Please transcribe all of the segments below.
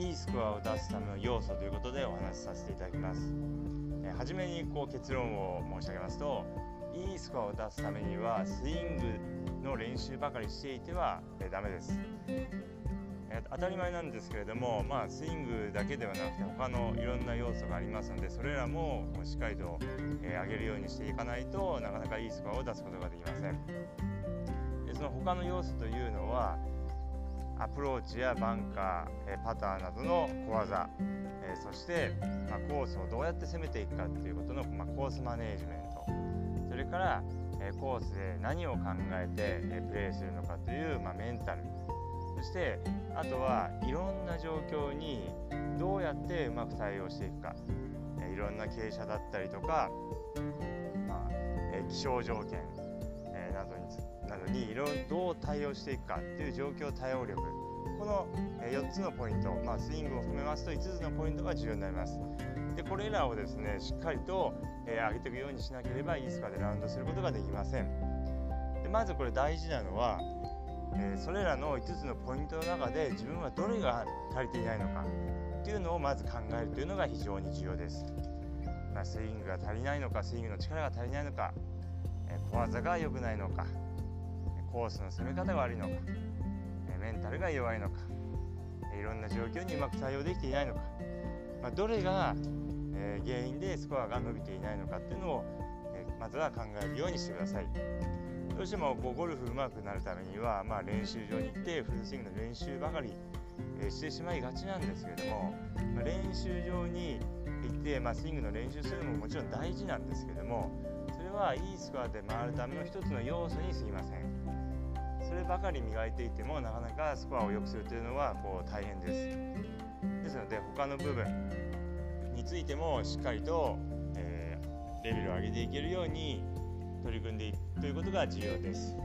いいスコアを出すための要素ということでお話しさせていただきます。え初めにこう結論を申し上げますといいスコアを出すためにはスイングの練習ばかりしていてはダメです。え当たり前なんですけれども、まあ、スイングだけではなくて他のいろんな要素がありますのでそれらもしっかりと、え上げるようにしていかないとなかなかいいスコアを出すことができませんでその他の要素というのはアプローチやバンカー、パターなどの小技、そして、コースをどうやって攻めていくかということの、コースマネージメント。それから、コースで何を考えて、プレーするのかという、メンタル。そしてあとはいろんな状況にどうやってうまく対応していくか、いろんな傾斜だったりとか、気象条件、になどにいろどう対応していくかっていう状況対応力この4つのポイント、まあ、スイングを含めますと5つのポイントが重要になります。でこれらをですねしっかりと、えー、上げていくようにしなければいいスコアでラウンドすることができません。でまずこれ大事なのは、えー、それらの5つのポイントの中で自分はどれが足りていないのかっていうのをまず考えるというのが非常に重要です。まあ、スイングが足りないのかスイングの力が足りないのか、えー、小技が良くないのかコースの攻め方が悪いのかメンタルが弱いのかいろんな状況にうまく対応できていないのか、まあ、どれが、え原因でスコアが伸びていないのかっていうのを、えまずは考えるようにしてください。どうしてもこうゴルフ上手くなるためには、まあ、練習場に行ってフルスイングの練習ばかり、えしてしまいがちなんですけれども、まあ、練習場に行って、まあ、スイングの練習するのももちろん大事なんですけどもそれはいいスコアで回るための一つの要素にすぎません。ばかり磨いていてもなかなかスコアを良くするというのはこう大変です。ですので他の部分についてもしっかりと、えー、レベルを上げていけるように取り組んでいくということが重要です。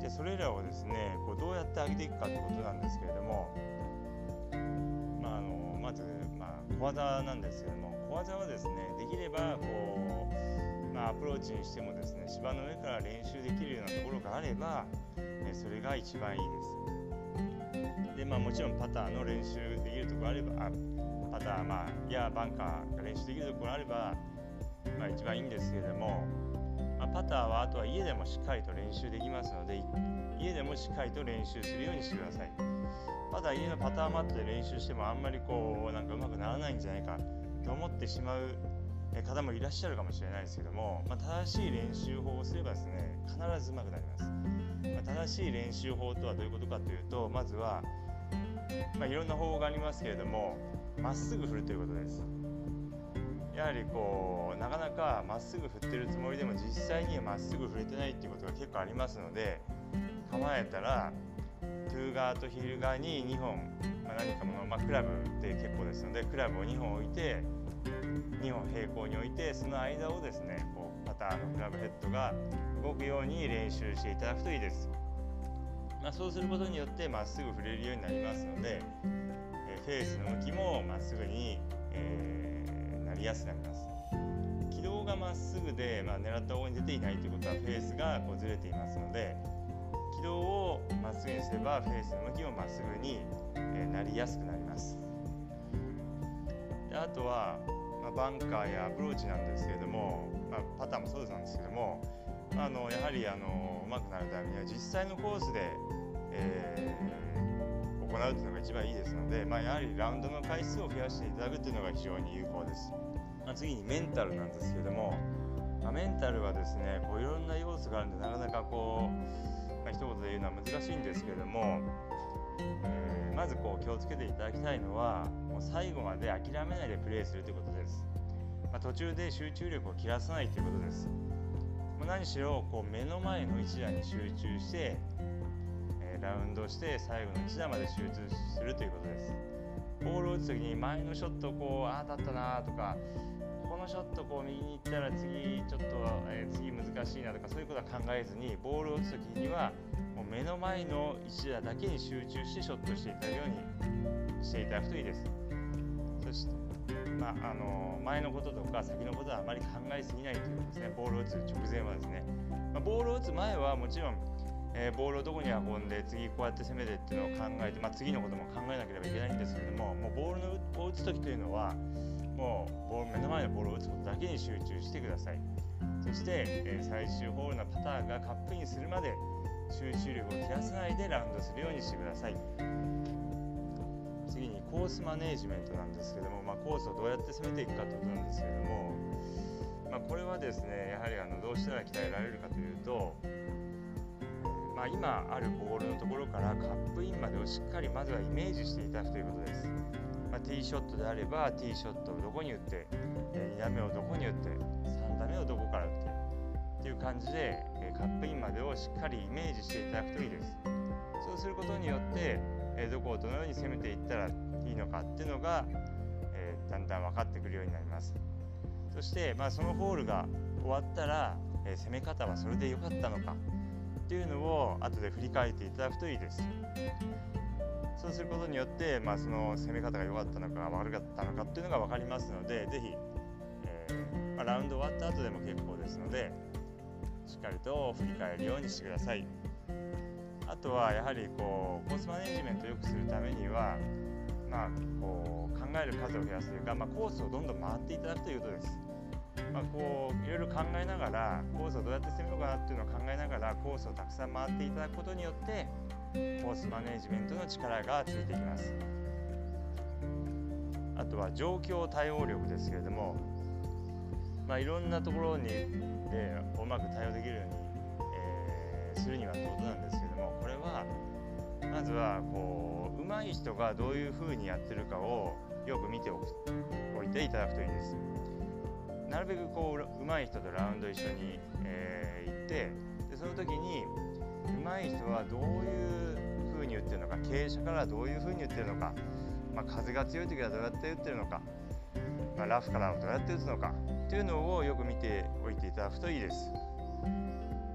じゃそれらをですねこうどうやって上げていくかということなんですけれども、まあ、あのまず、まあ、小技なんですけれども小技はですねできればこう、ま、アプローチにしてもですね芝の上から練習できるようなところがあればえそれが一番いいです。でまあもちろんパターの練習できるとこあればあパターまあやバンカーが練習できるところあればまあ一番いいんですけれども、まあ、パターはあとは家でもしっかりと練習できますので家でもしっかりと練習するようにしてください。ただ家のパターマットで練習してもあんまりこうなんかうまくならないんじゃないかと思ってしまう方もいらっしゃるかもしれないですけども、まあ、正しい練習法をすればですね必ずうまくなります。まあ、正しい練習法とはどういうことかというとまずは、まあ、いろんな方法がありますけれどもまっすぐ振るということです。やはりこうなかなかまっすぐ振ってるつもりでも実際にはまっすぐ振れてないっていうことが結構ありますので構えたらトゥー側とヒール側に2本、まあ、何かの、まあ、クラブで結構ですのでクラブを2本置いて2本平行に置いてその間をですねこうパターのクラブヘッドが動くように練習していただくといいです、まあ、そうすることによってまっすぐ振れるようになりますので、えフェースの向きもまっすぐに、えー、なりやすくなります。軌道がまっすぐで、まあ、狙った方に出ていないということはフェースがこうずれていますので軌道をまっすぐにすればフェースの向きもまっすぐに、えなりやすくなります。であとは、まあ、バンカーやアプローチなんですけれども、まあ、パターンもそうなんですけどもあのやはりあのうまくなるためには実際のコースで、えー、行うというのが一番いいですので、まあ、やはりラウンドの回数を増やしていただくというのが非常に有効です。まあ、次にメンタルなんですけれども、まあ、メンタルはですねこういろんな要素があるんでなかなかこう、まあ、一言で言うのは難しいんですけれども、えー、まずこう気をつけていただきたいのはも最後まで諦めないでプレーするということです。まあ、途中で集中力を切らさないということです。ま何しろこう目の前の一打に集中して、えー、ラウンドして最後の一打まで集中するということですボールを打つ時に前のショットこうああ当たったなとかこのショットこう右に行ったら次ちょっと、えー、次難しいなとかそういうことは考えずにボールを打つ時にはもう目の前の一打だけに集中してショットしていただくようにしていただくといいですまあ、あの前のこととか先のことはあまり考えすぎないということですね。ボールを打つ直前はですね、まあ、ボールを打つ前はもちろん、えー、ボールをどこに運んで次こうやって攻めてっていうのを考えて、まあ、次のことも考えなければいけないんですけれどももうボールを打つ時というのはもうボール目の前のボールを打つことだけに集中してください。そして、えー、最終ホールのパターンがカップインするまで集中力を切らさないでラウンドするようにしてください。次にコースマネージメントなんですけども、まあ、コースをどうやって攻めていくかということなんですけども、まあ、これはですねやはりあのどうしたら鍛えられるかというとまあ、今あるボールのところからカップインまでをしっかりまずはイメージしていただくということです。まあ、ティーショットであればティーショットをどこに打って、え2打目をどこに打って3打目をどこから打ってっていう感じで、えカップインまでをしっかりイメージしていただくといいです。そうすることによって、えどこをどのように攻めていったらいいのかっていうのが、えだんだん分かってくるようになります。そして、まあ、そのホールが終わったら、え攻め方はそれで良かったのかっていうのを後で振り返っていただくといいです。そうすることによって、まあ、その攻め方が良かったのか悪かったのかっていうのが分かりますので是非、えー、まあ、ラウンド終わった後でも結構ですのでしっかりと振り返るようにしてください。あとはやはりこうコースマネジメントを良くするためには、まあ、こう考える数を増やすというか、まあ、コースをどんどん回っていただくということです。まあ、こういろいろ考えながらコースをどうやって攻めようかなっていうのを考えながらコースをたくさん回っていただくことによってコースマネジメントの力がついてきますあとは状況対応力ですけれども、まあ、いろんなところにでうまく対応できるように、えー、するにはってことなんですけれどもはまずはこう上手い人がどういうふうにやってるかをよく見ておくおいていただくといいです。なるべくこう上手い人とラウンド一緒に、えー、行ってでその時に上手い人はどういう風に打ってるのか傾斜からどういう風に打ってるのか、まあ、風が強い時はどうやって打ってるのか、まあ、ラフからどうやって打つのかっていうのをよく見ておいていただくといいです。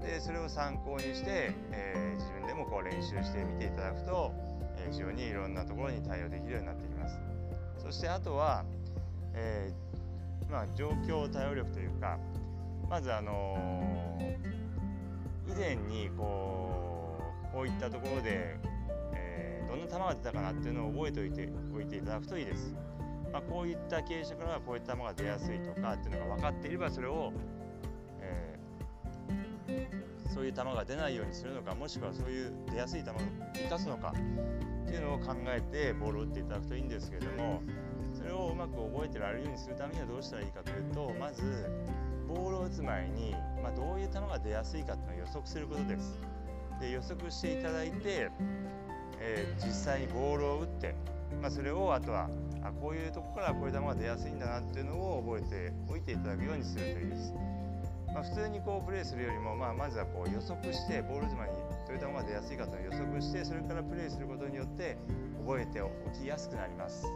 でそれを参考にして、えー、自分でもこう練習してみていただくと、えー、非常にいろんなところに対応できるようになってきます。そしてあとは、えーまあ、状況対応力というかまずあのー、以前にこうこういったところで、えー、どんな球が出たかなっていうのを覚えておいておいていただくといいです。まあ、こういった傾斜からはこういった球が出やすいとかっていうのが分かっていればそれを、そういう球が出ないようにするのかもしくはそういう出やすい球を生かすのかっていうのを考えてボールを打っていただくといいんですけれどもそれをうまく覚えてられるようにするためにはどうしたらいいかというとまずボールを打つ前に、まあ、どういう球が出やすいかというのを予測することです。で予測していただいて、えー、実際にボールを打って、まあ、それをあとはあこういうとこからこういう球が出やすいんだなっていうのを覚えておいていただくようにするといいです。まあ、普通にこうプレーするよりも、まあ、まずはこう予測してボール妻にどういう球が出やすいかというのを予測してそれからプレーすることによって覚えておきやすくなります。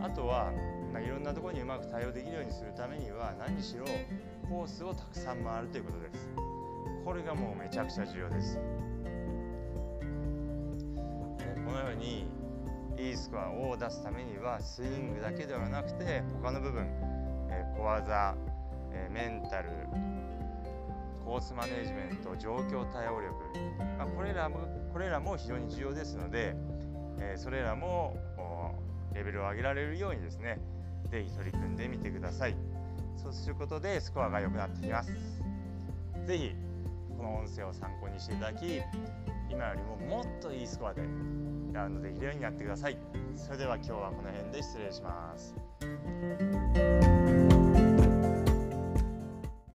あとは、まあ、いろんなところにうまく対応できるようにするためには何しろコースをたくさん回るということですこれがもうめちゃくちゃ重要です、このようにいいスコアを出すためにはスイングだけではなくて他の部分、小技、えメンタルコースマネジメント状況対応力、まあ、これらもこれらも非常に重要ですので、えそれらもレベルを上げられるようにですね是非取り組んでみてください。そうすることでスコアが良くなってきます。是非この音声を参考にしていただき今よりももっといいスコアでラウンドできるようになってください。それでは今日はこの辺で失礼します。